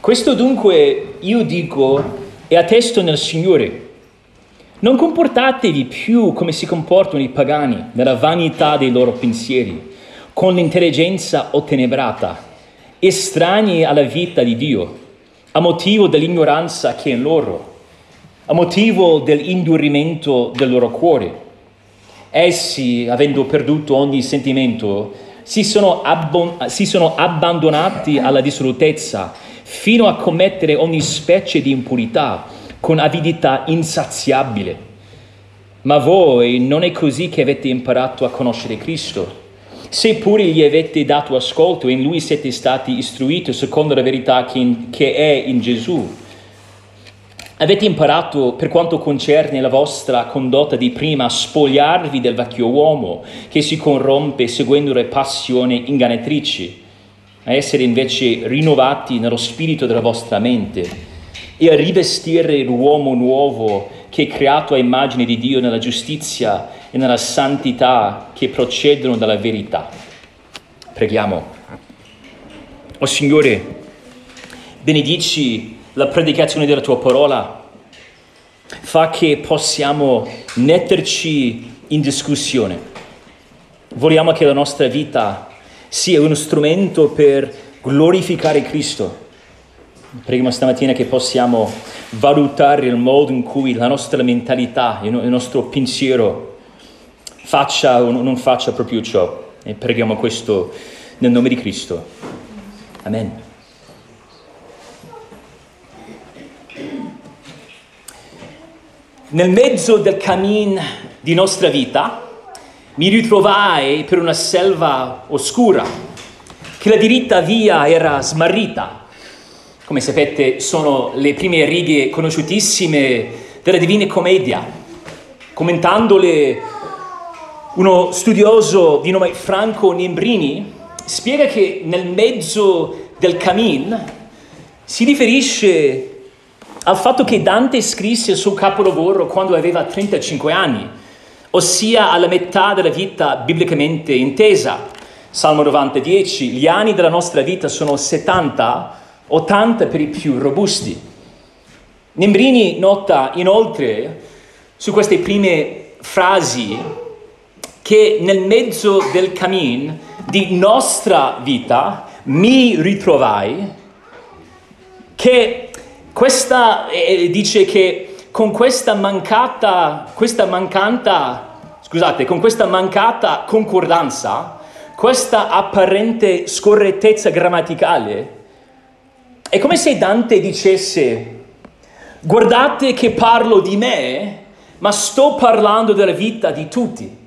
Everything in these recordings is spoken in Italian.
Questo dunque io dico e attesto nel Signore. Non comportatevi più come si comportano i pagani, nella vanità dei loro pensieri, con l'intelligenza ottenebrata, estranei alla vita di Dio, a motivo dell'ignoranza che è in loro, a motivo dell'indurimento del loro cuore. Essi, avendo perduto ogni sentimento, si sono, abbon- si sono abbandonati alla dissolutezza fino a commettere ogni specie di impurità con avidità insaziabile. Ma voi non è così che avete imparato a conoscere Cristo. Seppure gli avete dato ascolto e in Lui siete stati istruiti secondo la verità che, in, che è in Gesù. Avete imparato, per quanto concerne la vostra condotta di prima, a spogliarvi del vecchio uomo che si corrompe seguendo le passioni ingannatrici, a essere invece rinnovati nello spirito della vostra mente e a rivestire l'uomo nuovo che è creato a immagine di Dio nella giustizia e nella santità che procedono dalla verità. Preghiamo. O oh Signore, benedici la predicazione della tua parola, fa che possiamo metterci in discussione. Vogliamo che la nostra vita sia uno strumento per glorificare Cristo Preghiamo stamattina che possiamo valutare il modo in cui la nostra mentalità, il nostro pensiero faccia o non faccia proprio ciò. E preghiamo questo nel nome di Cristo. Amen. Nel mezzo del cammin di nostra vita mi ritrovai per una selva oscura, che la diritta via era smarrita come sapete sono le prime righe conosciutissime della Divina Commedia. Commentandole uno studioso di nome Franco Nembrini spiega che nel mezzo del cammin si riferisce al fatto che Dante scrisse il suo capolavoro quando aveva 35 anni, ossia alla metà della vita biblicamente intesa. Salmo 90, 10, gli anni della nostra vita sono 70 80 per i più robusti. Nembrini nota inoltre su queste prime frasi che nel mezzo del cammin di nostra vita mi ritrovai, che questa eh, dice che con questa mancata, questa mancata, scusate, con questa mancata concordanza, questa apparente scorrettezza grammaticale, è come se Dante dicesse, guardate che parlo di me, ma sto parlando della vita di tutti.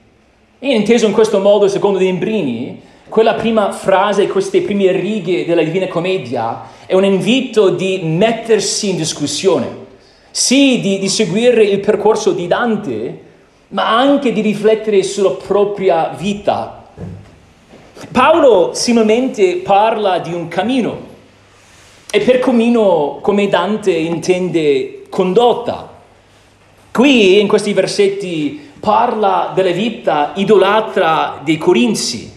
E inteso in questo modo, secondo Dembrini, quella prima frase, queste prime righe della Divina Commedia è un invito di mettersi in discussione, sì, di, di seguire il percorso di Dante, ma anche di riflettere sulla propria vita. Paolo similmente parla di un cammino e per comino, come Dante intende condotta. Qui in questi versetti parla della vita idolatra dei Corinzi.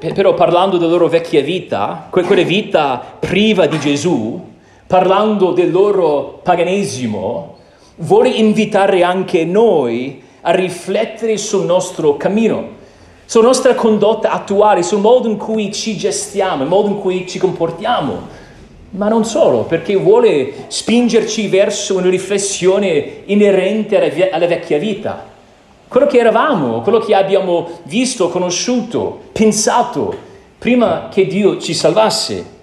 Però parlando della loro vecchia vita, quella vita priva di Gesù, parlando del loro paganesimo, vuole invitare anche noi a riflettere sul nostro cammino sulla nostra condotta attuale, sul modo in cui ci gestiamo, il modo in cui ci comportiamo. Ma non solo, perché vuole spingerci verso una riflessione inerente alla, alla vecchia vita. Quello che eravamo, quello che abbiamo visto, conosciuto, pensato, prima che Dio ci salvasse.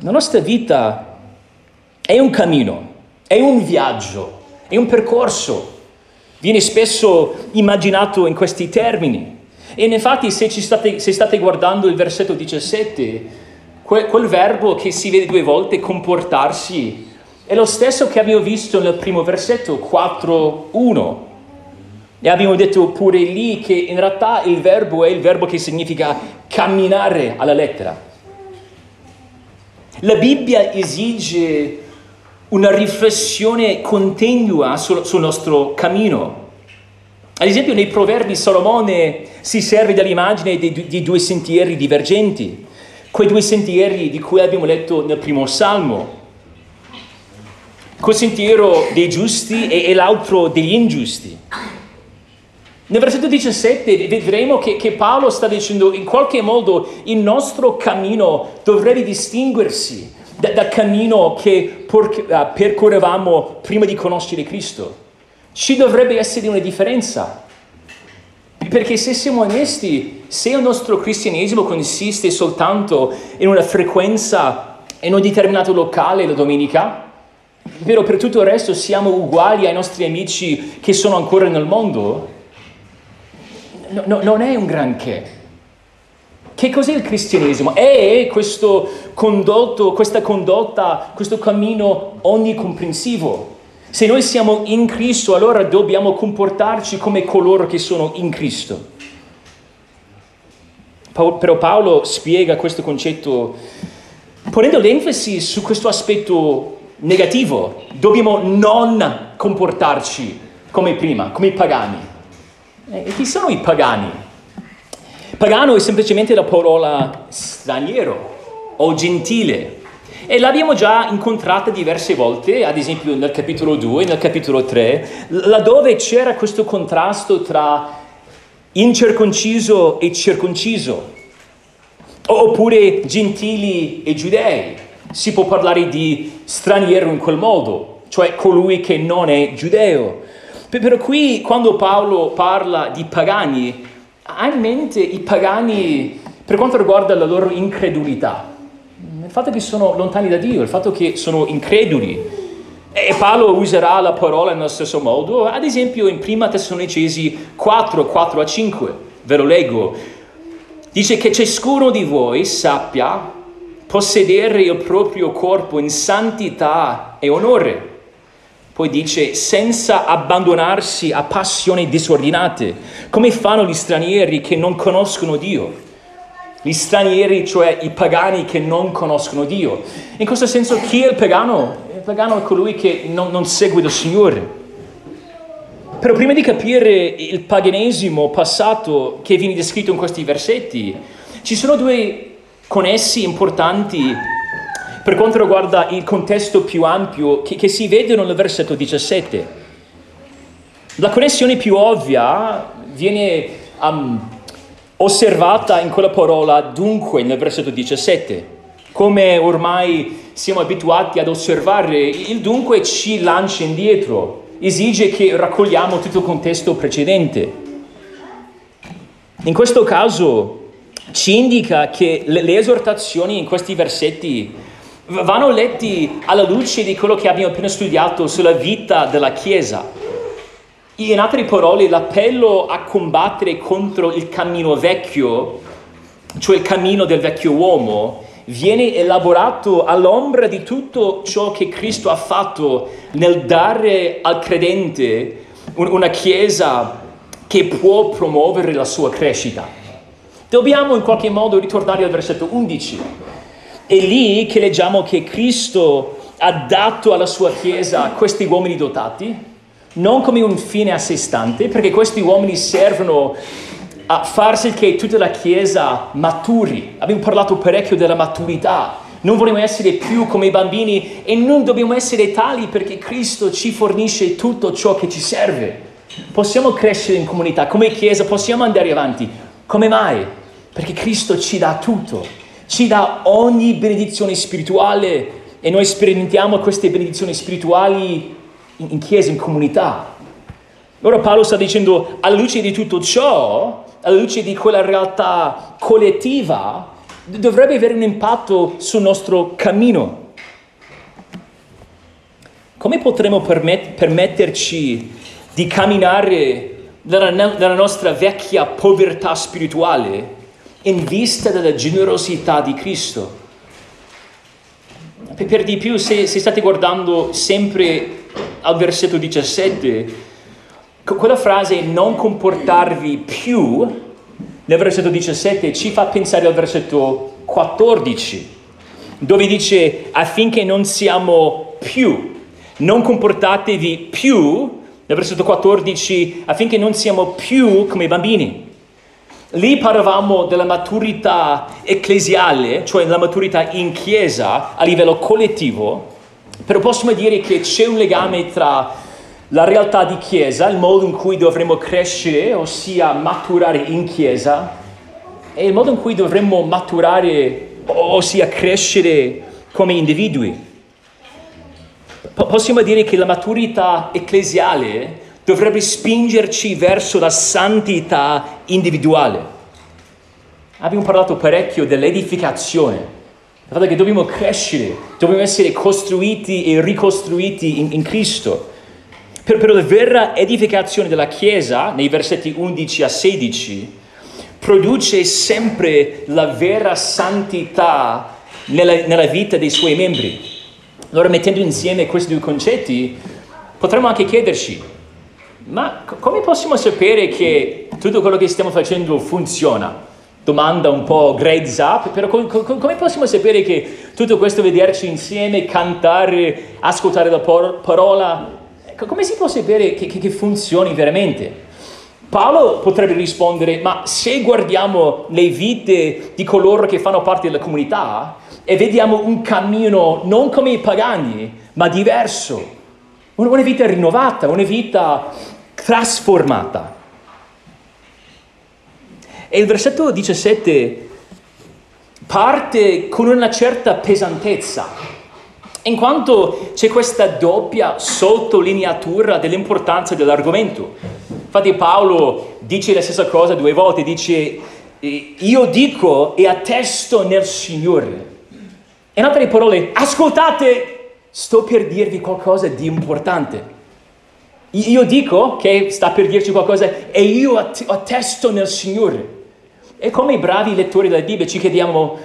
La nostra vita è un cammino, è un viaggio, è un percorso Viene spesso immaginato in questi termini. E infatti se, state, se state guardando il versetto 17, quel, quel verbo che si vede due volte, comportarsi, è lo stesso che abbiamo visto nel primo versetto 4.1. E abbiamo detto pure lì che in realtà il verbo è il verbo che significa camminare alla lettera. La Bibbia esige una riflessione continua sul, sul nostro cammino. Ad esempio nei proverbi Salomone si serve dell'immagine di, di due sentieri divergenti. quei due sentieri di cui abbiamo letto nel primo salmo. Quel sentiero dei giusti e, e l'altro degli ingiusti. Nel versetto 17 vedremo che, che, Paolo sta dicendo in qualche modo il nostro cammino dovrebbe distinguersi dal da cammino che uh, percorrevamo prima di conoscere Cristo. Ci dovrebbe essere una differenza. Perché se siamo onesti, se il nostro cristianesimo consiste soltanto in una frequenza in un determinato locale la domenica, però per tutto il resto siamo uguali ai nostri amici che sono ancora nel mondo, no, no, non è un granché. Che cos'è il cristianesimo? È questo condotto, questa condotta, questo cammino onnicomprensivo. Se noi siamo in Cristo, allora dobbiamo comportarci come coloro che sono in Cristo. Però Paolo spiega questo concetto ponendo l'enfasi su questo aspetto negativo. Dobbiamo non comportarci come prima, come i pagani. E chi sono i pagani? Pagano è semplicemente la parola straniero o gentile. E l'abbiamo già incontrata diverse volte, ad esempio nel capitolo 2, nel capitolo 3, laddove c'era questo contrasto tra incirconciso e circonciso, oppure gentili e giudei. Si può parlare di straniero in quel modo, cioè colui che non è giudeo. Per cui quando Paolo parla di pagani, ha in mente i pagani per quanto riguarda la loro incredulità, il fatto che sono lontani da Dio, il fatto che sono increduli. E Paolo userà la parola nello stesso modo, ad esempio in 1 Tessalonicesi 4, 4 a 5, ve lo leggo. Dice che ciascuno di voi sappia possedere il proprio corpo in santità e onore poi dice senza abbandonarsi a passioni disordinate, come fanno gli stranieri che non conoscono Dio. Gli stranieri, cioè i pagani che non conoscono Dio. In questo senso chi è il pagano? Il pagano è colui che non, non segue il Signore. Però prima di capire il paganesimo passato che viene descritto in questi versetti, ci sono due connessi importanti per quanto riguarda il contesto più ampio che, che si vedono nel versetto 17. La connessione più ovvia viene um, osservata in quella parola dunque nel versetto 17. Come ormai siamo abituati ad osservare, il dunque ci lancia indietro, esige che raccogliamo tutto il contesto precedente. In questo caso ci indica che le, le esortazioni in questi versetti vanno letti alla luce di quello che abbiamo appena studiato sulla vita della Chiesa. In altre parole, l'appello a combattere contro il cammino vecchio, cioè il cammino del vecchio uomo, viene elaborato all'ombra di tutto ciò che Cristo ha fatto nel dare al credente una Chiesa che può promuovere la sua crescita. Dobbiamo in qualche modo ritornare al versetto 11 è lì che leggiamo che Cristo ha dato alla sua Chiesa questi uomini dotati, non come un fine a sé stante, perché questi uomini servono a far sì che tutta la Chiesa maturi. Abbiamo parlato parecchio della maturità. Non vogliamo essere più come i bambini e non dobbiamo essere tali perché Cristo ci fornisce tutto ciò che ci serve. Possiamo crescere in comunità, come Chiesa possiamo andare avanti. Come mai? Perché Cristo ci dà tutto ci dà ogni benedizione spirituale e noi sperimentiamo queste benedizioni spirituali in, in chiesa, in comunità. Ora Paolo sta dicendo, alla luce di tutto ciò, alla luce di quella realtà collettiva, dovrebbe avere un impatto sul nostro cammino. Come potremo permet- permetterci di camminare nella, nella nostra vecchia povertà spirituale in vista della generosità di Cristo. Per di più, se, se state guardando sempre al versetto 17, quella frase non comportarvi più nel versetto 17 ci fa pensare al versetto 14, dove dice affinché non siamo più, non comportatevi più, nel versetto 14, affinché non siamo più come bambini. Lì parlavamo della maturità ecclesiale, cioè la maturità in chiesa a livello collettivo, però possiamo dire che c'è un legame tra la realtà di chiesa, il modo in cui dovremmo crescere, ossia maturare in chiesa, e il modo in cui dovremmo maturare, ossia crescere come individui. Possiamo dire che la maturità ecclesiale dovrebbe spingerci verso la santità individuale. Abbiamo parlato parecchio dell'edificazione, del fatto che dobbiamo crescere, dobbiamo essere costruiti e ricostruiti in, in Cristo. Per, però la vera edificazione della Chiesa, nei versetti 11 a 16, produce sempre la vera santità nella, nella vita dei suoi membri. Allora, mettendo insieme questi due concetti, potremmo anche chiederci, ma come possiamo sapere che tutto quello che stiamo facendo funziona? Domanda un po' up, però com- com- come possiamo sapere che tutto questo vederci insieme, cantare, ascoltare la por- parola, come si può sapere che, che, che funzioni veramente? Paolo potrebbe rispondere, ma se guardiamo le vite di coloro che fanno parte della comunità e vediamo un cammino non come i pagani, ma diverso, una vita rinnovata, una vita trasformata. E il versetto 17 parte con una certa pesantezza, in quanto c'è questa doppia sottolineatura dell'importanza dell'argomento. Infatti Paolo dice la stessa cosa due volte, dice io dico e attesto nel Signore. In altre parole, ascoltate, sto per dirvi qualcosa di importante. Io dico che sta per dirci qualcosa e io attesto nel Signore. E come i bravi lettori della Bibbia ci chiediamo,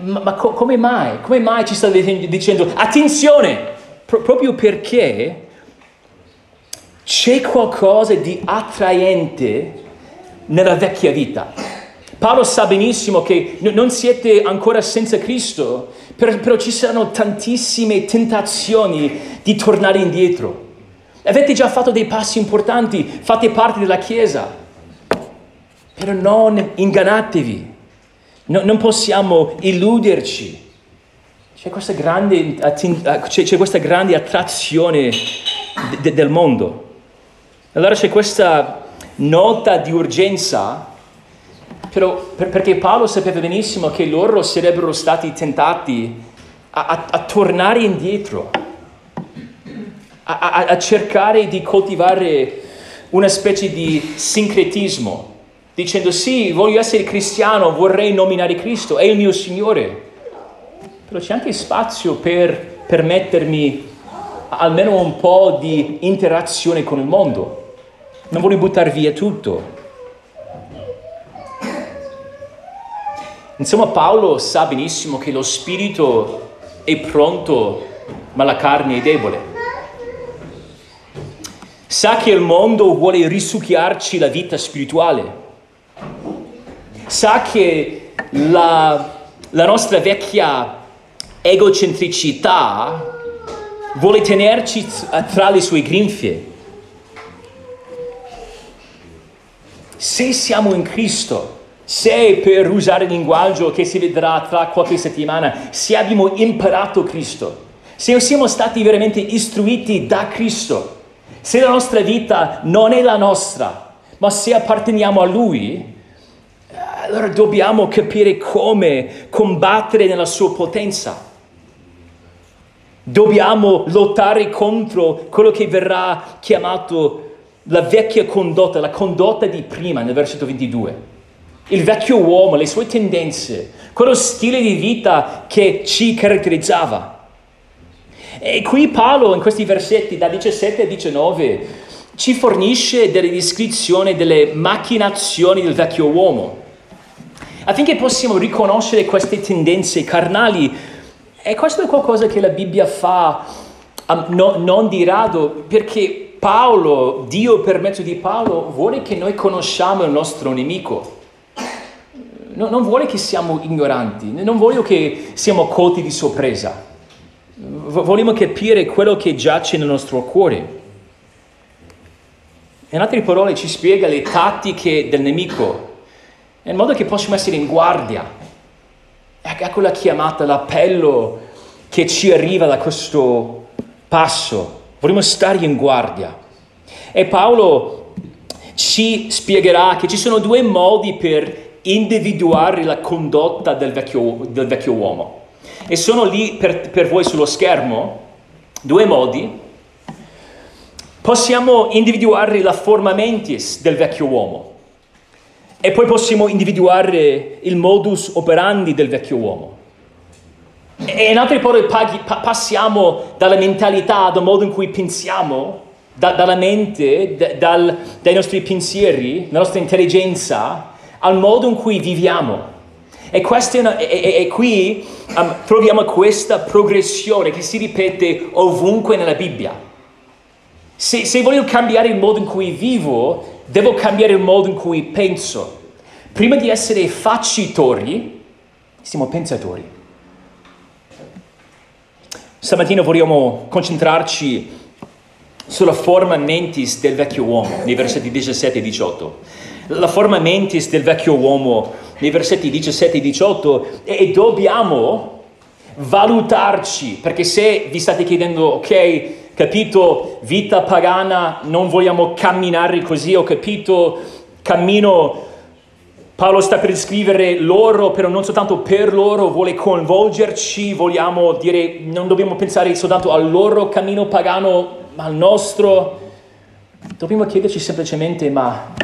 ma, ma co- come mai? Come mai ci sta dicendo attenzione? Pro- proprio perché c'è qualcosa di attraente nella vecchia vita. Paolo sa benissimo che n- non siete ancora senza Cristo, però, però ci saranno tantissime tentazioni di tornare indietro. Avete già fatto dei passi importanti, fate parte della Chiesa, però non ingannatevi, no, non possiamo illuderci. C'è questa grande, c'è, questa grande attrazione de, del mondo. Allora c'è questa nota di urgenza, però, per, perché Paolo sapeva benissimo che loro sarebbero stati tentati a, a, a tornare indietro a, a, a cercare di coltivare una specie di sincretismo, dicendo sì, voglio essere cristiano, vorrei nominare Cristo, è il mio Signore, però c'è anche spazio per permettermi almeno un po' di interazione con il mondo. Non voglio buttare via tutto. Insomma, Paolo sa benissimo che lo spirito è pronto, ma la carne è debole sa che il mondo vuole risucchiarci la vita spirituale, sa che la, la nostra vecchia egocentricità vuole tenerci tra le sue grinfie. Se siamo in Cristo, se per usare il linguaggio che si vedrà tra qualche settimana, se abbiamo imparato Cristo, se siamo stati veramente istruiti da Cristo, se la nostra vita non è la nostra, ma se apparteniamo a Lui, allora dobbiamo capire come combattere nella sua potenza. Dobbiamo lottare contro quello che verrà chiamato la vecchia condotta, la condotta di prima nel versetto 22. Il vecchio uomo, le sue tendenze, quello stile di vita che ci caratterizzava. E qui Paolo in questi versetti da 17 a 19 ci fornisce delle descrizioni delle macchinazioni del vecchio uomo, affinché possiamo riconoscere queste tendenze carnali. E questo è qualcosa che la Bibbia fa um, no, non di rado, perché Paolo, Dio per mezzo di Paolo, vuole che noi conosciamo il nostro nemico. No, non vuole che siamo ignoranti, non vuole che siamo colti di sorpresa vogliamo capire quello che giace nel nostro cuore. In altre parole ci spiega le tattiche del nemico in modo che possiamo essere in guardia. Ecco la chiamata, l'appello che ci arriva da questo passo. Vorremmo stare in guardia. E Paolo ci spiegherà che ci sono due modi per individuare la condotta del vecchio, del vecchio uomo. E sono lì per, per voi sullo schermo due modi. Possiamo individuare la forma mentis del vecchio uomo e poi possiamo individuare il modus operandi del vecchio uomo. E in altre parole passiamo dalla mentalità, dal modo in cui pensiamo, da, dalla mente, da, dal, dai nostri pensieri, dalla nostra intelligenza, al modo in cui viviamo. E, una, e, e, e qui um, troviamo questa progressione che si ripete ovunque nella Bibbia. Se, se voglio cambiare il modo in cui vivo, devo cambiare il modo in cui penso. Prima di essere facitori, siamo pensatori. Stamattina vogliamo concentrarci sulla forma mentis del vecchio uomo, nei versetti 17 e 18. La forma mentis del vecchio uomo, nei versetti 17 e 18, e dobbiamo valutarci, perché se vi state chiedendo, ok, capito, vita pagana, non vogliamo camminare così, ho capito, cammino Paolo sta per scrivere loro, però non soltanto per loro, vuole coinvolgerci, vogliamo dire, non dobbiamo pensare soltanto al loro cammino pagano, ma al nostro. Dobbiamo chiederci semplicemente, ma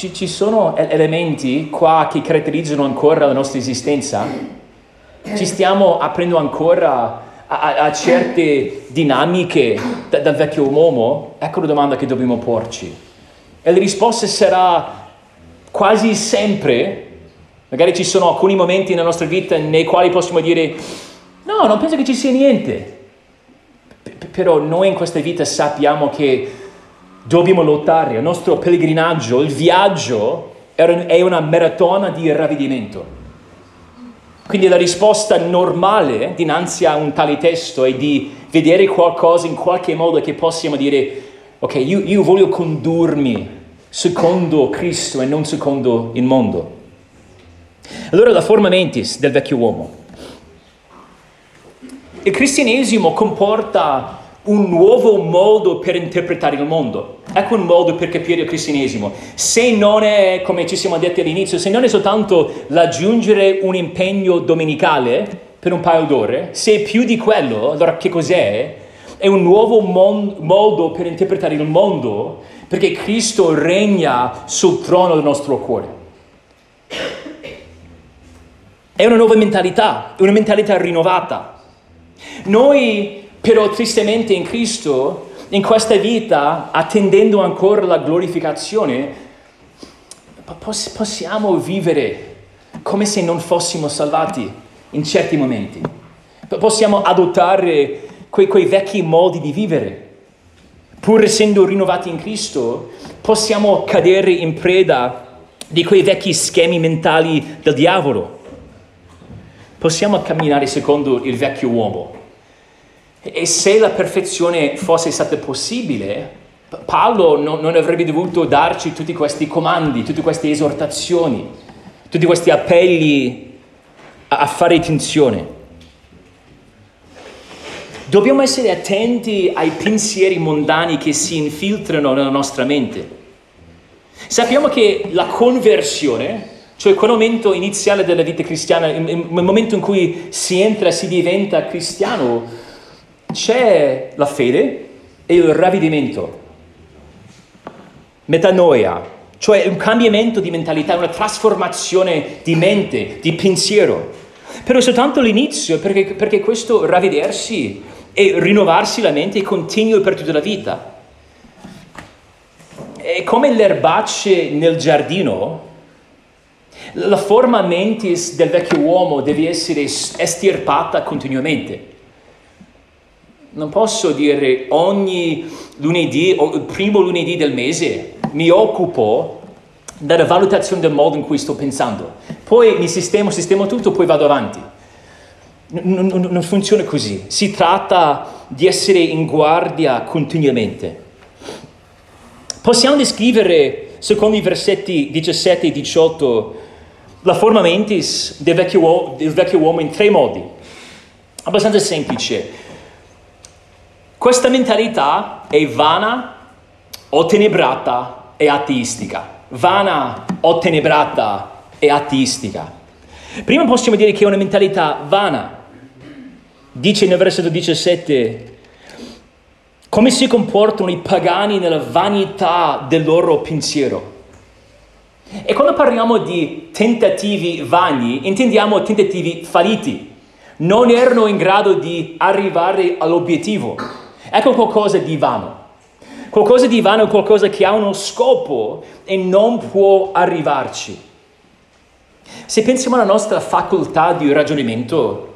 ci, ci sono elementi qua che caratterizzano ancora la nostra esistenza? Ci stiamo aprendo ancora a, a, certe dinamiche da, dal vecchio uomo? Ecco la domanda che dobbiamo porci. E la risposta sarà quasi sempre, magari ci sono alcuni momenti nella nostra vita nei quali possiamo dire, no, non penso che ci sia niente. P- però noi in questa vita sappiamo che dobbiamo lottare, il nostro pellegrinaggio, il viaggio è una maratona di ravvedimento. Quindi la risposta normale dinanzi a un tale testo è di vedere qualcosa in qualche modo che possiamo dire, ok, io, io voglio condurmi secondo Cristo e non secondo il mondo. Allora la forma mentis del vecchio uomo. Il cristianesimo comporta un nuovo modo per interpretare il mondo. Ecco un modo per capire il cristianesimo. Se non è, come ci siamo detti all'inizio, se non è soltanto l'aggiungere un impegno domenicale per un paio d'ore, se è più di quello, allora che cos'è? È un nuovo mon- modo per interpretare il mondo perché Cristo regna sul trono del nostro cuore. È una nuova mentalità, una mentalità rinnovata. Noi però tristemente in Cristo, in questa vita, attendendo ancora la glorificazione, possiamo vivere come se non fossimo salvati in certi momenti. Possiamo adottare quei, quei vecchi modi di vivere pur essendo rinnovati in Cristo, possiamo cadere in preda di quei vecchi schemi mentali del diavolo. Possiamo camminare secondo il vecchio uomo. E se la perfezione fosse stata possibile, Paolo non, non avrebbe dovuto darci tutti questi comandi, tutte queste esortazioni, tutti questi appelli a, a fare attenzione. Dobbiamo essere attenti ai pensieri mondani che si infiltrano nella nostra mente. Sappiamo che la conversione, cioè quel momento iniziale della vita cristiana, il momento in cui si entra, si diventa cristiano, c'è la fede e il ravvedimento. Metanoia, cioè un cambiamento di mentalità, una trasformazione di mente, di pensiero. Però soltanto l'inizio, perché, perché questo ravvedersi e rinnovarsi la mente continua per tutta la vita. È come le erbacce nel giardino, la forma mentis del vecchio uomo deve essere estirpata continuamente. Non posso dire ogni lunedì il primo lunedì del mese mi occupo della valutazione del modo in cui sto pensando. Poi mi sistemo, sistemo tutto, poi vado avanti. Non, non, non funziona così. Si tratta di essere in guardia continuamente. Possiamo descrivere secondo i versetti 17 e 18, la forma mentis del vecchio, del vecchio uomo in tre modi. Abbastanza semplice. Questa mentalità è vana, ottenebrata e ateistica. Vana, ottenebrata e ateistica. Prima possiamo dire che è una mentalità vana. Dice nel versetto 17, come si comportano i pagani nella vanità del loro pensiero. E quando parliamo di tentativi vani, intendiamo tentativi falliti. Non erano in grado di arrivare all'obiettivo. Ecco qualcosa di vano. Qualcosa di vano è qualcosa che ha uno scopo e non può arrivarci. Se pensiamo alla nostra facoltà di ragionamento,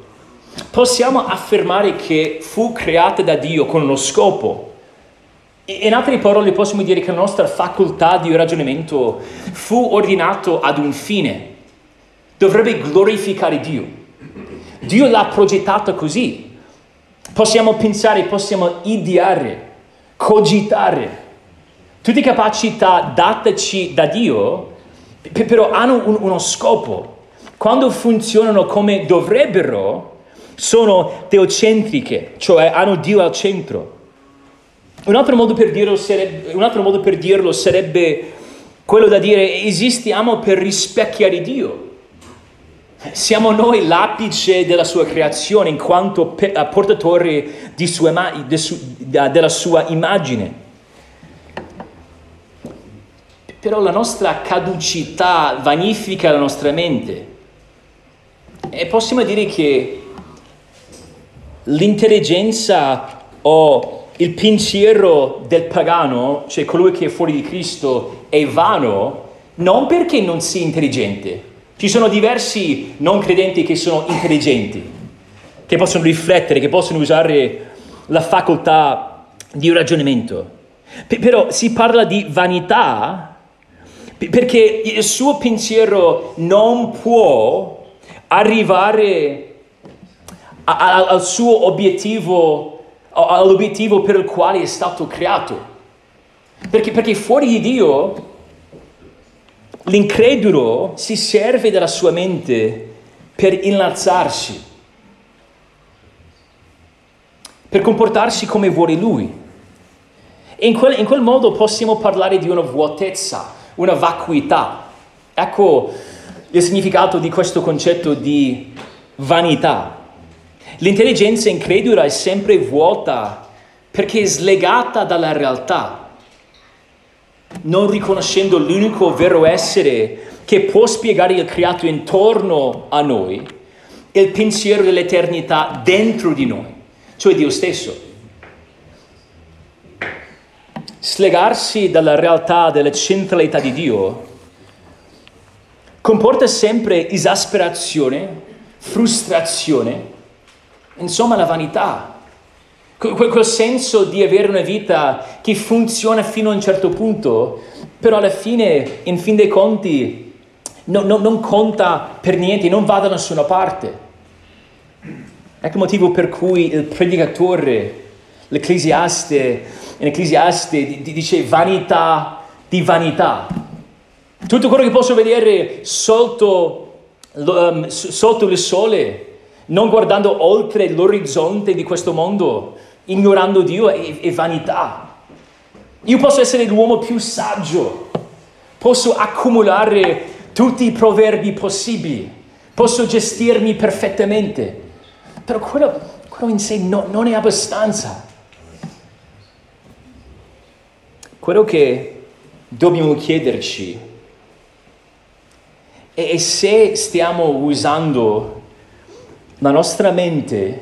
possiamo affermare che fu creata da Dio con uno scopo in altre parole possiamo dire che la nostra facoltà di ragionamento fu ordinato ad un fine. Dovrebbe glorificare Dio. Dio l'ha progettata così. Possiamo pensare, possiamo ideare, cogitare. Tutte capacità dataci da Dio, però hanno un, uno scopo. Quando funzionano come dovrebbero, sono teocentriche, cioè hanno Dio al centro. Un altro, sarebbe, un altro modo per dirlo sarebbe quello da dire esistiamo per rispecchiare Dio. Siamo noi l'apice della sua creazione in quanto portatori sua, de su, della sua immagine. Però la nostra caducità vanifica la nostra mente. E possiamo dire che l'intelligenza o il pensiero del pagano, cioè colui che è fuori di Cristo, è vano, non perché non sia intelligente. Ci sono diversi non credenti che sono intelligenti, che possono riflettere, che possono usare la facoltà di ragionamento. P- però si parla di vanità perché il suo pensiero non può arrivare a- a- al suo obiettivo all'obiettivo per il quale è stato creato. Perché, perché fuori di Dio l'incredulo si serve della sua mente per innalzarsi, per comportarsi come vuole lui. In quel, in quel modo possiamo parlare di una vuotezza, una vacuità. Ecco il significato di questo concetto di vanità. L'intelligenza incredula è sempre vuota perché è slegata dalla realtà, non riconoscendo l'unico vero essere che può spiegare il creato intorno a noi, il pensiero dell'eternità dentro di noi, cioè Dio stesso. Slegarsi dalla realtà della centralità di Dio comporta sempre esasperazione, frustrazione Insomma, la vanità, quel, senso di avere una vita che funziona fino a un certo punto, però alla fine, in fin dei conti, no, no, non conta per niente, non va da nessuna parte. Ecco il motivo per cui il predicatore, l'ecclesiaste, in Ecclesiaste dice vanità di vanità. Tutto quello che posso vedere sotto, um, sotto il sole non guardando oltre l'orizzonte di questo mondo, ignorando Dio è, è vanità. Io posso essere l'uomo più saggio, posso accumulare tutti i proverbi possibili, posso gestirmi perfettamente, però quello, quello in sé no, non è abbastanza. Quello che dobbiamo chiederci è se stiamo usando la nostra mente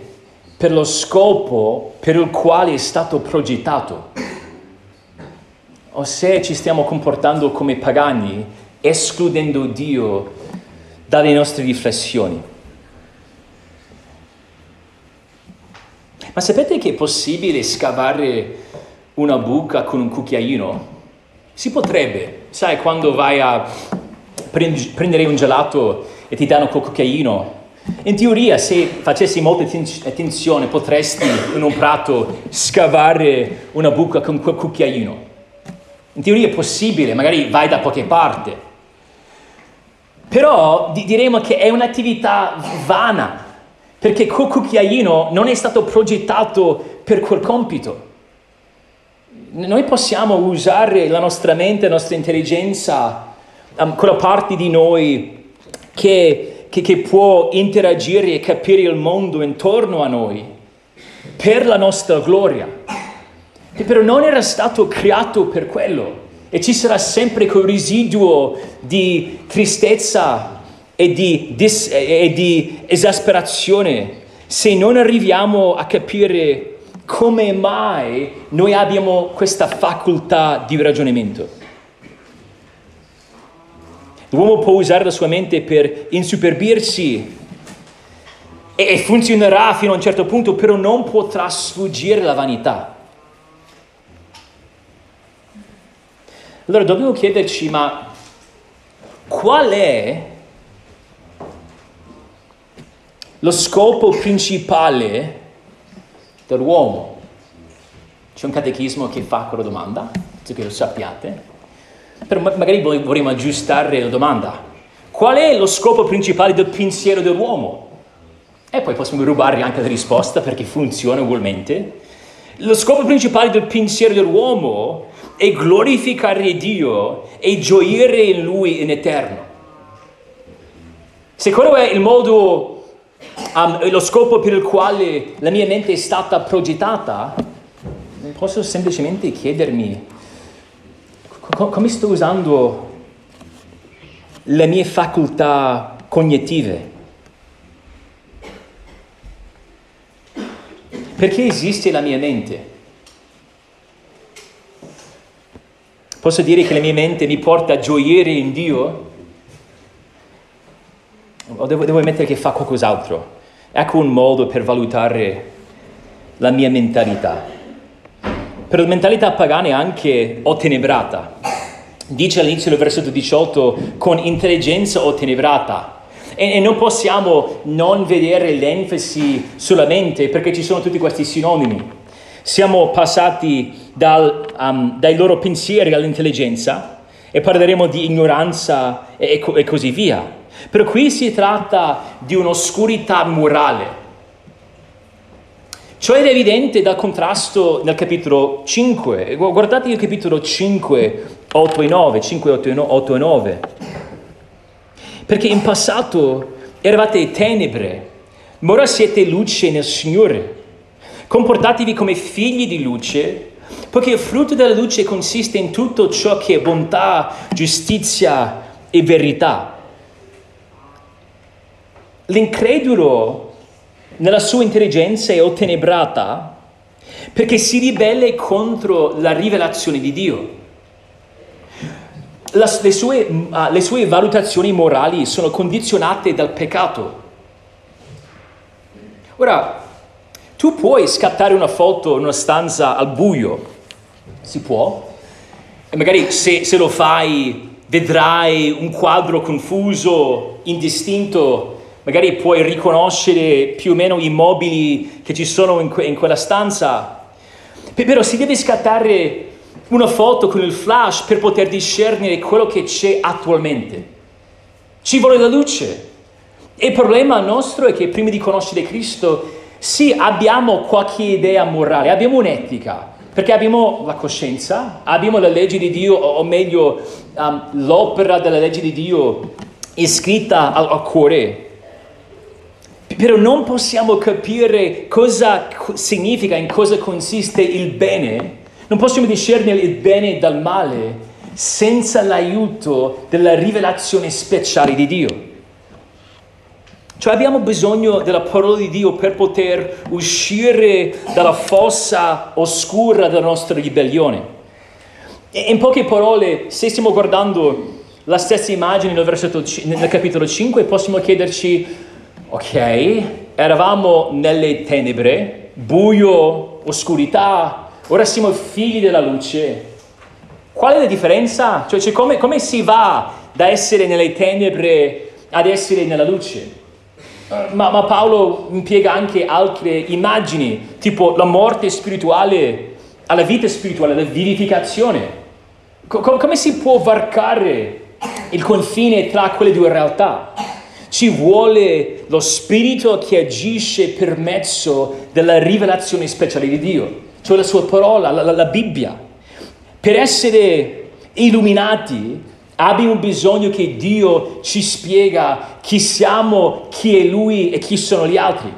per lo scopo per il quale è stato progettato. O se ci stiamo comportando come pagani, escludendo Dio dalle nostre riflessioni. Ma sapete che è possibile scavare una buca con un cucchiaino? Si potrebbe, sai, quando vai a prendere un gelato e ti danno quel cucchiaino in teoria, se facessi molta attenzione, potresti in un prato scavare una buca con quel cucchiaino. In teoria è possibile, magari vai da qualche parte. Però diremo che è un'attività vana, perché quel cucchiaino non è stato progettato per quel compito. Noi possiamo usare la nostra mente, la nostra intelligenza, quella parte di noi che, che, che può interagire e capire il mondo intorno a noi per la nostra gloria. Che però non era stato creato per quello e ci sarà sempre quel residuo di tristezza e di, dis- e di esasperazione se non arriviamo a capire come mai noi abbiamo questa facoltà di ragionamento. L'uomo può usare la sua mente per insuperbirsi e funzionerà fino a un certo punto, però non potrà sfuggire la vanità. Allora dobbiamo chiederci, ma qual è lo scopo principale dell'uomo? C'è un catechismo che fa quella domanda, penso che lo sappiate, però magari vorremmo aggiustare la domanda. Qual è lo scopo principale del pensiero dell'uomo? E poi possiamo rubare anche la risposta perché funziona ugualmente. Lo scopo principale del pensiero dell'uomo è glorificare Dio e gioire in Lui in eterno. Se quello è il modo, um, lo scopo per il quale la mia mente è stata progettata, posso semplicemente chiedermi co- come sto usando le mie facoltà cognitive Perché esiste la mia mente? Posso dire che la mia mente mi porta a gioire in Dio? O devo, devo ammettere che fa qualcos'altro? Ecco un modo per valutare la mia mentalità. Per la mentalità pagana è anche ottenebrata. Dice all'inizio del versetto 18, con intelligenza ottenebrata. E, e non possiamo non vedere l'enfasi sulla mente perché ci sono tutti questi sinonimi. Siamo passati dal, um, dai loro pensieri all'intelligenza e parleremo di ignoranza e, e, e così via. Però qui si tratta di un'oscurità morale. Ciò è evidente dal contrasto nel capitolo 5. Guardate il capitolo 5, 8 e 9, 5, 8 e 9. Perché in passato eravate tenebre, ma ora siete luce nel Signore. Comportatevi come figli di luce, poiché il frutto della luce consiste in tutto ciò che è bontà, giustizia e verità. L'incredulo nella sua intelligenza è ottenebrata perché si ribelle contro la rivelazione di Dio la, le, sue, uh, le sue valutazioni morali sono condizionate dal peccato. Ora, tu puoi scattare una foto in una stanza al buio, si può, e magari se, se lo fai vedrai un quadro confuso, indistinto, magari puoi riconoscere più o meno i mobili che ci sono in, que- in quella stanza, però si deve scattare una foto con il flash per poter discernere quello che c'è attualmente. Ci vuole la luce. E il problema nostro è che prima di conoscere Cristo, sì, abbiamo qualche idea morale, abbiamo un'etica, perché abbiamo la coscienza, abbiamo la legge di Dio, o meglio, um, l'opera della legge di Dio iscritta al, al cuore. Però non possiamo capire cosa significa, in cosa consiste il bene non possiamo discernere il bene dal male senza l'aiuto della rivelazione speciale di Dio. Cioè abbiamo bisogno della parola di Dio per poter uscire dalla fossa oscura della nostra ribellione. E in poche parole, se stiamo guardando la stessa immagine nel, nel capitolo 5, possiamo chiederci, ok, eravamo nelle tenebre, buio, oscurità, ora siamo figli della luce. Qual è la differenza? Cioè, cioè come, come, si va da essere nelle tenebre ad essere nella luce? Uh, ma, ma, Paolo impiega anche altre immagini, tipo la morte spirituale alla vita spirituale, la vivificazione. Com- come si può varcare il confine tra quelle due realtà? Ci vuole lo Spirito che agisce per mezzo della rivelazione speciale di Dio, cioè la sua parola, la, la, la Bibbia. Per essere illuminati abbiamo bisogno che Dio ci spiega chi siamo, chi è Lui e chi sono gli altri.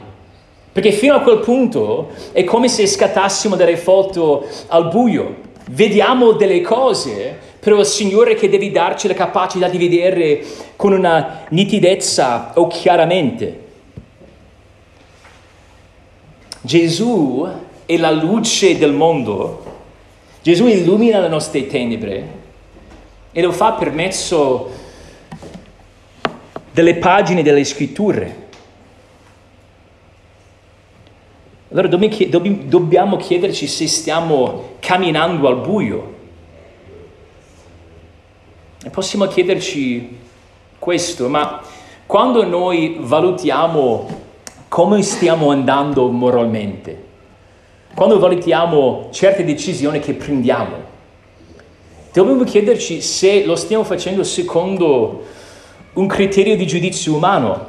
Perché fino a quel punto è come se scattassimo delle foto al buio. Vediamo delle cose, però Signore che deve darci la capacità di vedere con una nitidezza o chiaramente. Gesù è la luce del mondo. Gesù illumina le nostre tenebre e lo fa per mezzo delle pagine delle scritture. Allora dobbiamo chiederci se stiamo camminando al buio. E possiamo chiederci questo, ma quando noi valutiamo come stiamo andando moralmente, quando valutiamo certe decisioni che prendiamo, dobbiamo chiederci se lo stiamo facendo secondo un criterio di giudizio umano,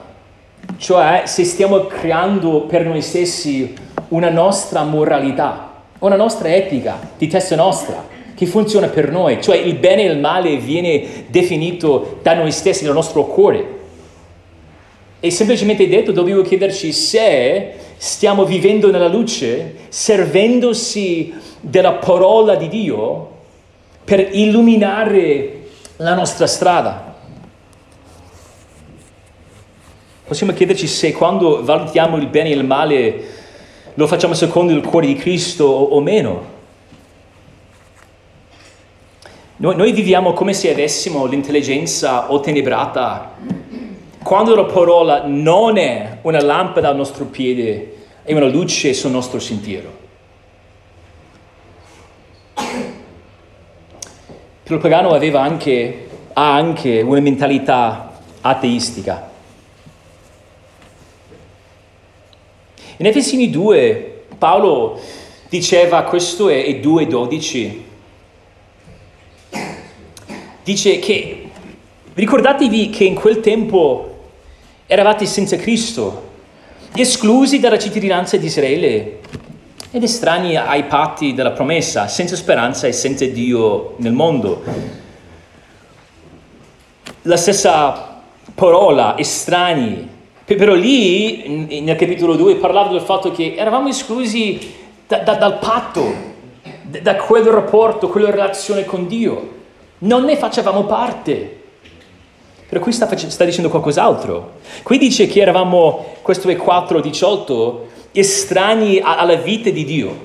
cioè se stiamo creando per noi stessi una nostra moralità, una nostra etica di testa nostra che funziona per noi, cioè il bene e il male viene definito da noi stessi, dal nostro cuore. E semplicemente detto dobbiamo chiederci se stiamo vivendo nella luce, servendosi della parola di Dio per illuminare la nostra strada. Possiamo chiederci se quando valutiamo il bene e il male lo facciamo secondo il cuore di Cristo o, meno. Noi, noi, viviamo come se avessimo l'intelligenza ottenebrata quando la parola non è una lampada al nostro piede e una luce sul nostro sentiero. il pagano aveva anche, ha anche una mentalità ateistica. In Efesini 2 Paolo diceva, questo è 2.12, dice che ricordatevi che in quel tempo eravate senza Cristo, esclusi dalla cittadinanza di Israele ed estranei ai patti della promessa, senza speranza e senza Dio nel mondo. La stessa parola, estranei, però lì, nel capitolo 2, parlava del fatto che eravamo esclusi da, da, dal patto, da, quel rapporto, quella relazione con Dio. Non ne facevamo parte. Però qui sta, sta dicendo qualcos'altro. Qui dice che eravamo, questo è 4, 18, estranei alla vita di Dio,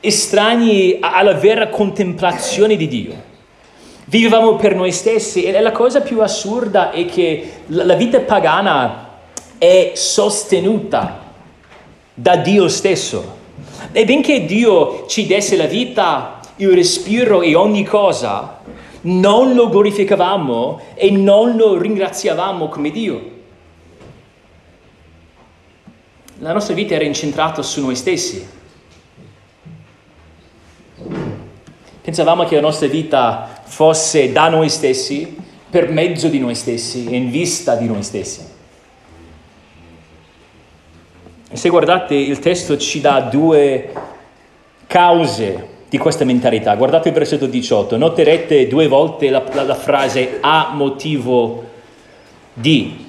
estranei alla vera contemplazione di Dio. Vivevamo per noi stessi e la cosa più assurda è che la vita pagana è sostenuta da Dio stesso. E benché Dio ci desse la vita, il respiro e ogni cosa, non lo glorificavamo e non lo ringraziavamo come Dio. La nostra vita era incentrata su noi stessi. Pensavamo che la nostra vita fosse da noi stessi, per mezzo di noi stessi e in vista di noi stessi. Se guardate il testo ci dà due cause di questa mentalità. Guardate il versetto 18, noterete due volte la, la, la frase a motivo di.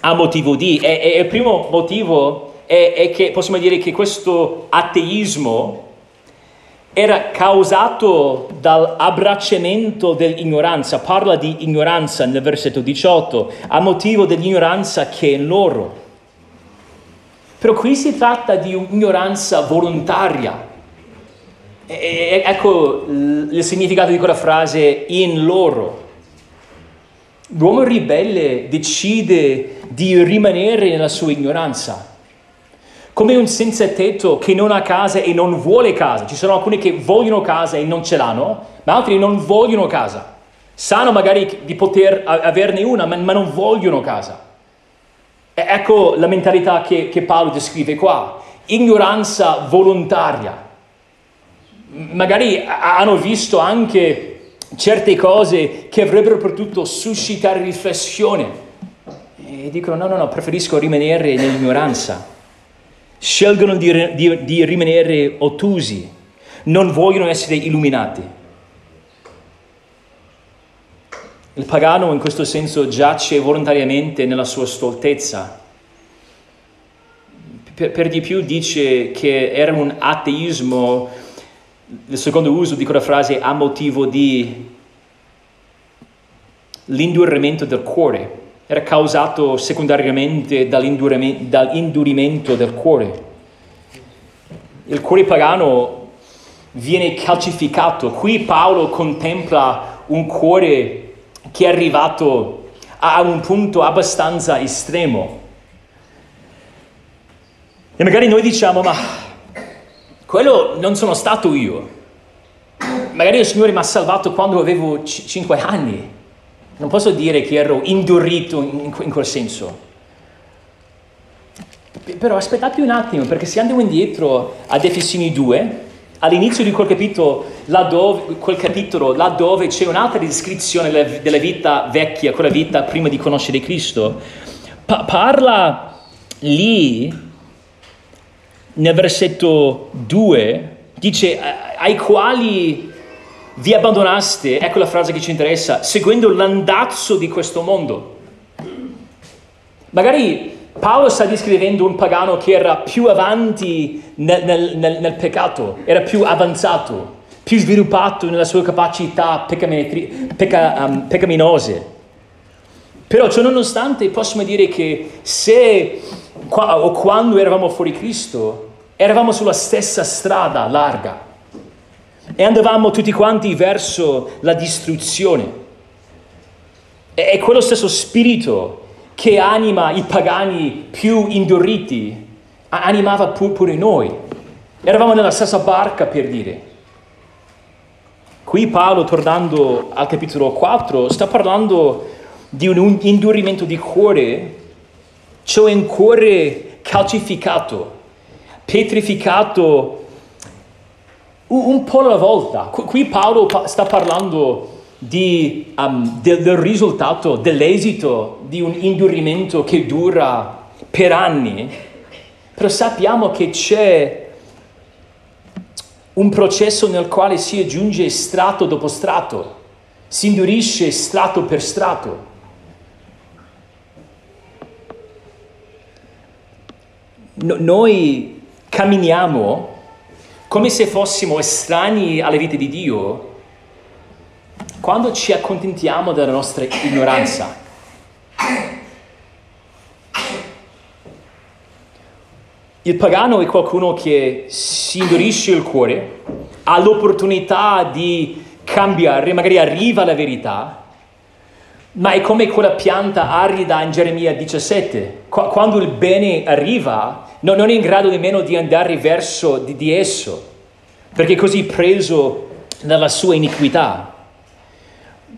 A motivo di. E, e il primo motivo è, è che possiamo dire che questo ateismo era causato dall'abbracciamento dell'ignoranza. Parla di ignoranza nel versetto 18, a motivo dell'ignoranza che è in loro. Però qui si tratta di un'ignoranza volontaria. E, ecco il significato di quella frase in loro. L'uomo ribelle decide di rimanere nella sua ignoranza. Come un senza tetto che non ha casa e non vuole casa. Ci sono alcuni che vogliono casa e non ce l'hanno, ma altri non vogliono casa. Sanno magari di poter averne una, ma non vogliono casa. Ecco la mentalità che, che Paolo descrive qua, ignoranza volontaria. Magari hanno visto anche certe cose che avrebbero potuto suscitare riflessione e dicono no, no, no, preferisco rimanere nell'ignoranza. Scelgono di, di, di rimanere ottusi, non vogliono essere illuminati. Il pagano in questo senso giace volontariamente nella sua stoltezza. Per, per, di più dice che era un ateismo, il secondo uso di quella frase, a motivo di l'indurimento del cuore era causato secondariamente dall'indurimento del cuore. Il cuore pagano viene calcificato. Qui Paolo contempla un cuore che è arrivato a un punto abbastanza estremo. E magari noi diciamo, ma quello non sono stato io. Magari il Signore mi ha salvato quando avevo c- 5 anni. Non posso dire che ero indurito in, quel senso. Però aspettate un attimo, perché se andiamo indietro ad Efesini 2, all'inizio di quel capitolo, laddove, quel capitolo, laddove c'è un'altra descrizione della, vita vecchia, quella vita prima di conoscere Cristo, pa- parla lì, nel versetto 2, dice ai quali vi abbandonaste, ecco la frase che ci interessa, seguendo l'andazzo di questo mondo. Magari Paolo sta descrivendo un pagano che era più avanti nel, nel, nel, nel peccato, era più avanzato, più sviluppato nelle sue capacità pecca, um, peccaminose. Però ciò nonostante possiamo dire che se o quando eravamo fuori Cristo, eravamo sulla stessa strada larga e andavamo tutti quanti verso la distruzione. È quello stesso spirito che anima i pagani più induriti, animava pure noi. Eravamo nella stessa barca per dire. Qui Paolo, tornando al capitolo 4, sta parlando di un indurimento di cuore, cioè un cuore calcificato, petrificato un po' alla volta. Qui Paolo sta parlando di, um, del, del risultato, dell'esito di un indurimento che dura per anni, però sappiamo che c'è un processo nel quale si aggiunge strato dopo strato, si indurisce strato per strato. No, noi camminiamo come se fossimo estranei alla vita di Dio quando ci accontentiamo della nostra ignoranza. Il pagano è qualcuno che si indurisce il cuore, ha l'opportunità di cambiare, magari arriva alla verità, ma è come quella pianta arida in Geremia 17. Quando il bene arriva, non è in grado nemmeno di andare verso di, di esso, perché così preso dalla sua iniquità.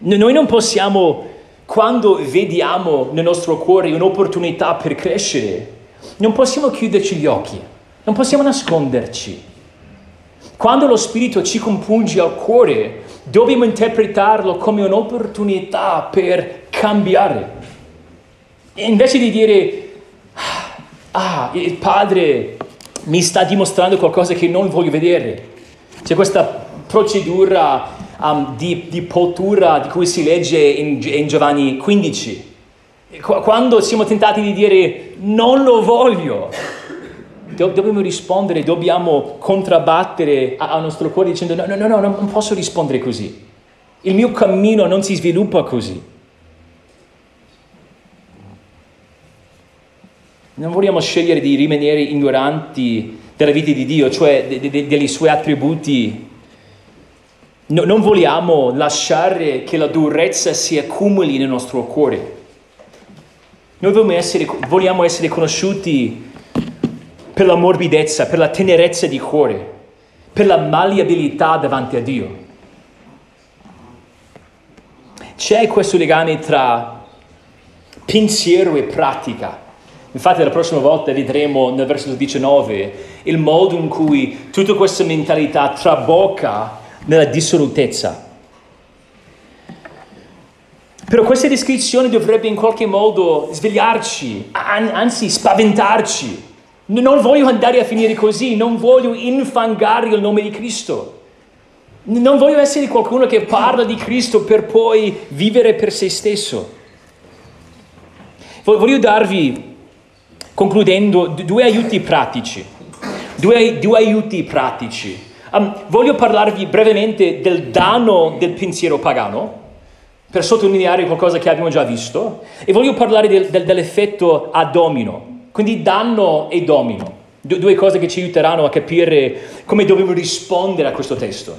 Noi non possiamo, quando vediamo nel nostro cuore un'opportunità per crescere, non possiamo chiuderci gli occhi, non possiamo nasconderci. Quando lo Spirito ci compunge al cuore, dobbiamo interpretarlo come un'opportunità per cambiare. E invece di dire, ah, il Padre mi sta dimostrando qualcosa che non voglio vedere. C'è questa procedura um, di, di, pottura di cui si legge in, in Giovanni 15. Quando siamo tentati di dire non lo voglio, dobbiamo rispondere, dobbiamo contrabbattere al nostro cuore dicendo no, no, no, no, non posso rispondere così. Il mio cammino non si sviluppa così. Non vogliamo scegliere di rimanere ignoranti della vita di Dio, cioè de, de, de, dei suoi attributi. No, non vogliamo lasciare che la durezza si accumuli nel nostro cuore. Noi vogliamo essere, vogliamo essere conosciuti per la morbidezza, per la tenerezza di cuore, per la malleabilità davanti a Dio. C'è questo legame tra pensiero e pratica. Infatti la prossima volta vedremo nel versetto 19 il modo in cui tutta questa mentalità trabocca nella dissolutezza. Però questa descrizione dovrebbe in qualche modo svegliarci, anzi spaventarci. Non voglio andare a finire così, non voglio infangare il nome di Cristo. Non voglio essere qualcuno che parla di Cristo per poi vivere per se stesso. Voglio darvi, concludendo, due aiuti pratici. Due, due aiuti pratici. Um, voglio parlarvi brevemente del danno del pensiero pagano per sottolineare qualcosa che abbiamo già visto e voglio parlare del, del, dell'effetto a domino, quindi danno e domino, due cose che ci aiuteranno a capire come dobbiamo rispondere a questo testo.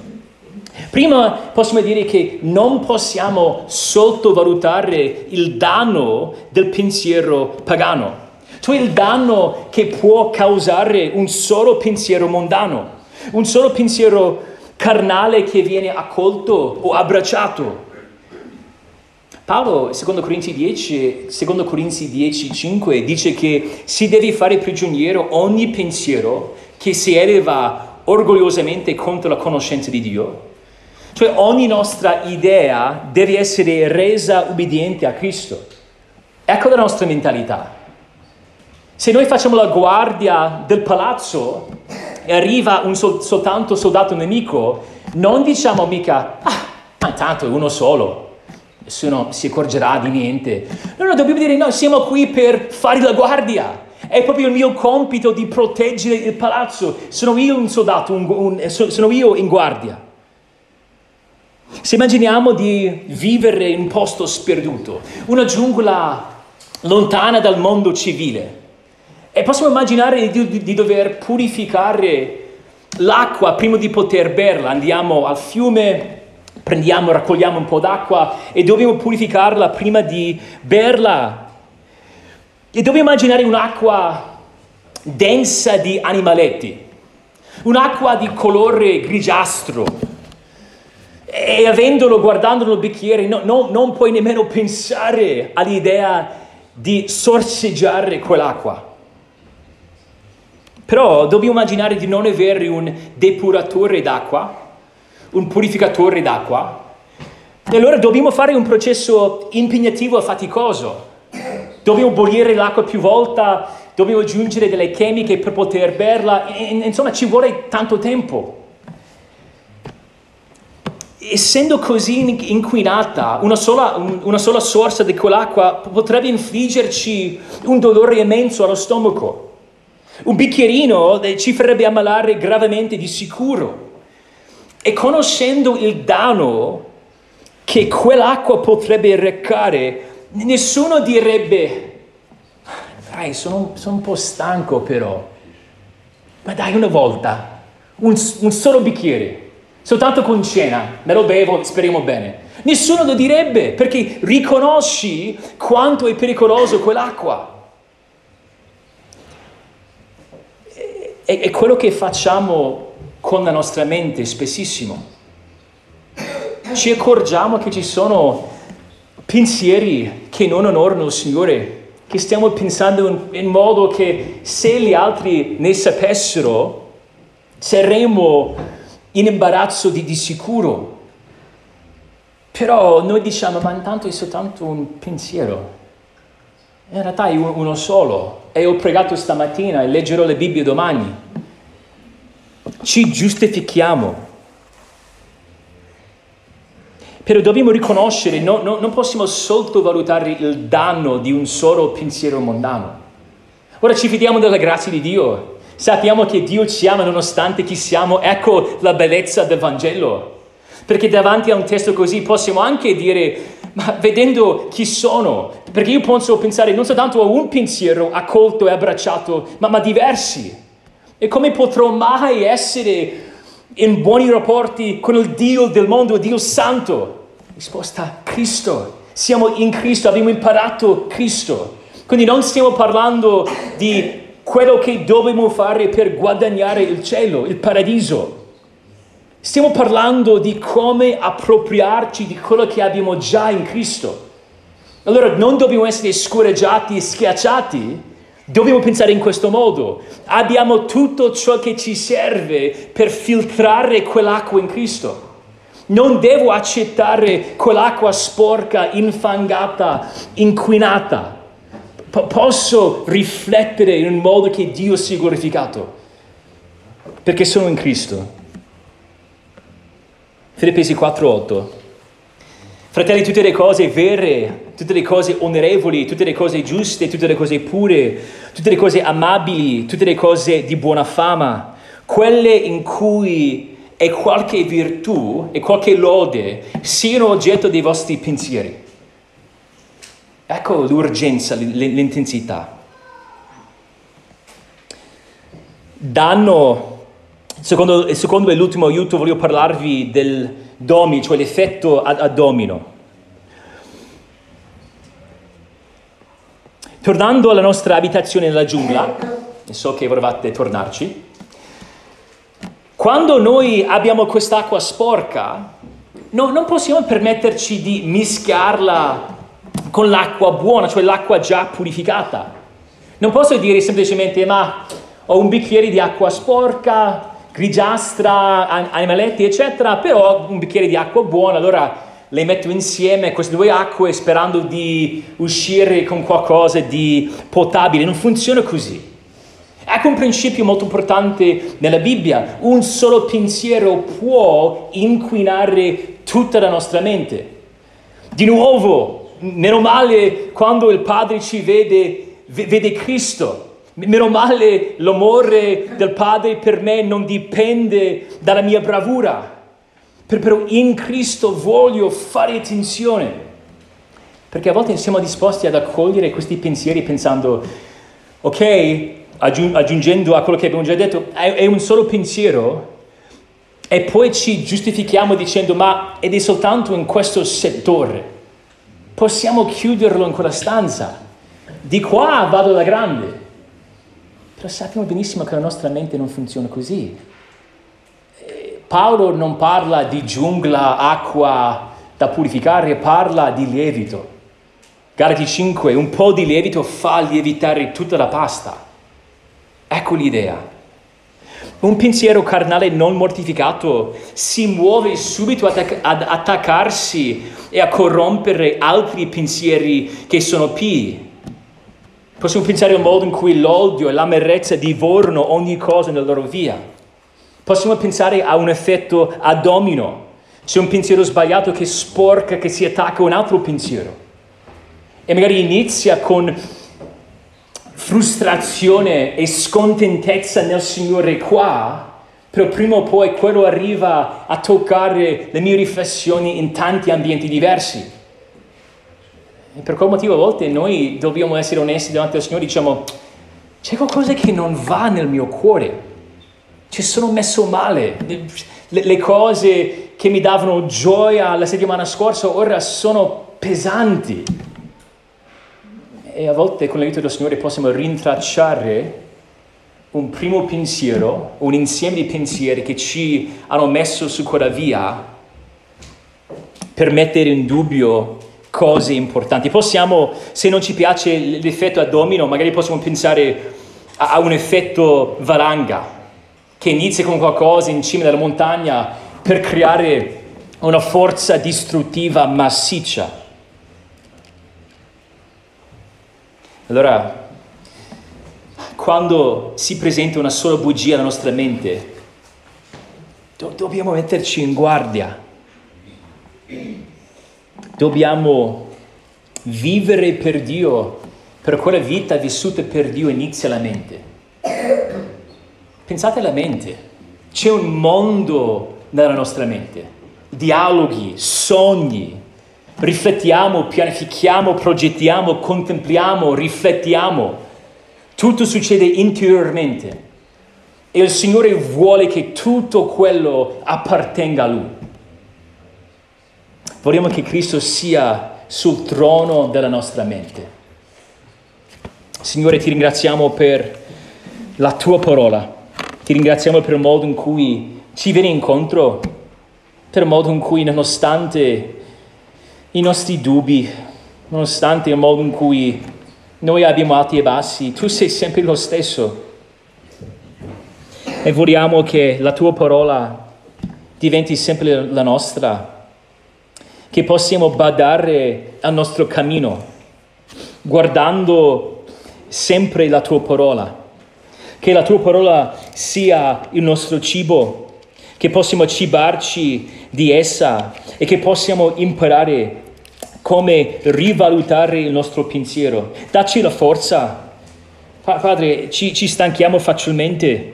Prima possiamo dire che non possiamo sottovalutare il danno del pensiero pagano, cioè il danno che può causare un solo pensiero mondano, un solo pensiero carnale che viene accolto o abbracciato. Paolo, secondo Corinzi 10, secondo Corinzi 10, 5, dice che si deve fare prigioniero ogni pensiero che si eleva orgogliosamente contro la conoscenza di Dio. Cioè ogni nostra idea deve essere resa ubbidiente a Cristo. Ecco la nostra mentalità. Se noi facciamo la guardia del palazzo e arriva un sol- soltanto soldato nemico, non diciamo mica, ah, tanto è uno solo, nessuno si accorgerà di niente. No, no, dobbiamo dire no, siamo qui per fare la guardia. È proprio il mio compito di proteggere il palazzo. Sono io un soldato, un, un, sono io in guardia. Se immaginiamo di vivere in un posto sperduto, una giungla lontana dal mondo civile, e possiamo immaginare di, di, di dover purificare l'acqua prima di poter berla, andiamo al fiume, prendiamo, raccogliamo un po' d'acqua e dobbiamo purificarla prima di berla. E dobbiamo immaginare un'acqua densa di animaletti, un'acqua di colore grigiastro. E avendolo, guardandolo nel bicchiere, no, no, non puoi nemmeno pensare all'idea di sorseggiare quell'acqua. Però dobbiamo immaginare di non avere un depuratore d'acqua, un purificatore d'acqua, e allora dobbiamo fare un processo impegnativo e faticoso. Dobbiamo bollire l'acqua più volte, dobbiamo aggiungere delle chimiche per poter berla, insomma ci vuole tanto tempo. Essendo così inquinata, una sola, una sola sorsa di quell'acqua potrebbe infliggerci un dolore immenso allo stomaco. Un bicchierino ci farebbe ammalare gravemente di sicuro. E conoscendo il danno che quell'acqua potrebbe recare, nessuno direbbe, dai, sono, sono un po' stanco però, ma dai una volta, un, un solo bicchiere, soltanto con cena, me lo bevo, speriamo bene. Nessuno lo direbbe perché riconosci quanto è pericoloso quell'acqua. È, quello che facciamo con la nostra mente spessissimo. Ci accorgiamo che ci sono pensieri che non onorano il Signore, che stiamo pensando in, in modo che se gli altri ne sapessero, saremmo in imbarazzo di, di sicuro. Però noi diciamo, ma intanto è soltanto un pensiero. In realtà è uno solo. E ho pregato stamattina e leggerò le Bibbie domani ci giustifichiamo. Però dobbiamo riconoscere, no, no, non possiamo sottovalutare il danno di un solo pensiero mondano. Ora ci fidiamo della grazia di Dio, sappiamo che Dio ci ama nonostante chi siamo, ecco la bellezza del Vangelo. Perché davanti a un testo così possiamo anche dire, ma vedendo chi sono, perché io posso pensare non soltanto a un pensiero accolto e abbracciato, ma, ma diversi. E come potrò mai essere in buoni rapporti con il Dio del mondo, il Dio santo? Risposta, Cristo. Siamo in Cristo, abbiamo imparato Cristo. Quindi non stiamo parlando di quello che dobbiamo fare per guadagnare il cielo, il paradiso. Stiamo parlando di come appropriarci di quello che abbiamo già in Cristo. Allora non dobbiamo essere scoraggiati e schiacciati, Dobbiamo pensare in questo modo. Abbiamo tutto ciò che ci serve per filtrare quell'acqua in Cristo. Non devo accettare quell'acqua sporca, infangata, inquinata. P- posso riflettere in un modo che Dio sia glorificato, perché sono in Cristo. Filippesi 4:8. Fratelli, tutte le cose vere, tutte le cose onorevoli, tutte le cose giuste, tutte le cose pure, tutte le cose amabili, tutte le cose di buona fama, quelle in cui è qualche virtù e qualche lode siano oggetto dei vostri pensieri. Ecco l'urgenza, l'intensità. Danno, secondo, secondo l'ultimo aiuto voglio parlarvi del domi, cioè l'effetto a, a domino. Tornando alla nostra abitazione nella giungla, so che vorrete tornarci, quando noi abbiamo quest'acqua sporca, no, non possiamo permetterci di mischiarla con l'acqua buona, cioè l'acqua già purificata. Non posso dire semplicemente ma ho un bicchiere di acqua sporca, grigiastra, animaletti, eccetera, però un bicchiere di acqua buona, allora le metto insieme queste due acque sperando di uscire con qualcosa di potabile. Non funziona così. Ecco un principio molto importante nella Bibbia. Un solo pensiero può inquinare tutta la nostra mente. Di nuovo, meno male quando il Padre ci vede, vede Cristo. Meno male l'amore del Padre per me non dipende dalla mia bravura. Però in Cristo voglio fare attenzione, perché a volte siamo disposti ad accogliere questi pensieri pensando, ok, aggiungendo a quello che abbiamo già detto, è un solo pensiero, e poi ci giustifichiamo dicendo, ma ed è soltanto in questo settore, possiamo chiuderlo in quella stanza, di qua vado alla grande, però sappiamo benissimo che la nostra mente non funziona così. Paolo non parla di giungla, acqua da purificare, parla di lievito. Galati 5, un po' di lievito fa lievitare tutta la pasta. Ecco l'idea. Un pensiero carnale non mortificato si muove subito ad attaccarsi e a corrompere altri pensieri che sono pii. Possiamo pensare al modo in cui l'odio e l'amarezza divorano ogni cosa nella loro via. Possiamo pensare a un effetto a domino. C'è un pensiero sbagliato che sporca, che si attacca a un altro pensiero. E magari inizia con frustrazione e scontentezza nel Signore qua, però prima o poi quello arriva a toccare le mie riflessioni in tanti ambienti diversi. E per quel motivo a volte noi dobbiamo essere onesti davanti al Signore, diciamo, c'è qualcosa che non va nel mio cuore ci sono messo male. Le, le cose che mi davano gioia la settimana scorsa ora sono pesanti. E a volte con l'aiuto del Signore possiamo rintracciare un primo pensiero, un insieme di pensieri che ci hanno messo su quella via per mettere in dubbio cose importanti. Possiamo, se non ci piace l'effetto a domino, magari possiamo pensare a, a un effetto valanga che inizia con qualcosa in cima della montagna per creare una forza distruttiva massiccia. Allora, quando si presenta una sola bugia alla nostra mente, do- dobbiamo metterci in guardia. Dobbiamo vivere per Dio, per quella vita vissuta per Dio inizialmente. Pensate alla mente. C'è un mondo nella nostra mente. Dialoghi, sogni. Riflettiamo, pianifichiamo, progettiamo, contempliamo, riflettiamo. Tutto succede interiormente. E il Signore vuole che tutto quello appartenga a Lui. Vogliamo che Cristo sia sul trono della nostra mente. Signore, ti ringraziamo per la tua parola. Ti ringraziamo per il modo in cui ci vieni incontro, per il modo in cui nonostante i nostri dubbi, nonostante il modo in cui noi abbiamo alti e bassi, tu sei sempre lo stesso. E vogliamo che la tua parola diventi sempre la nostra, che possiamo badare al nostro cammino, guardando sempre la tua parola, che la tua parola sia il nostro cibo, che possiamo cibarci di essa e che possiamo imparare come rivalutare il nostro pensiero. Dacci la forza. Padre, ci, ci stanchiamo facilmente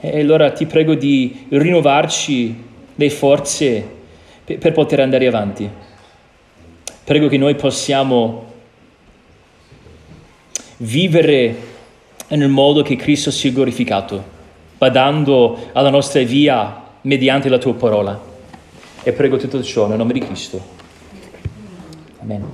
e allora ti prego di rinnovarci le forze per poter andare avanti. Prego che noi possiamo vivere nel modo che Cristo sia glorificato, badando alla nostra via mediante la tua parola. E prego tutto ciò nel nome di Cristo. Amen.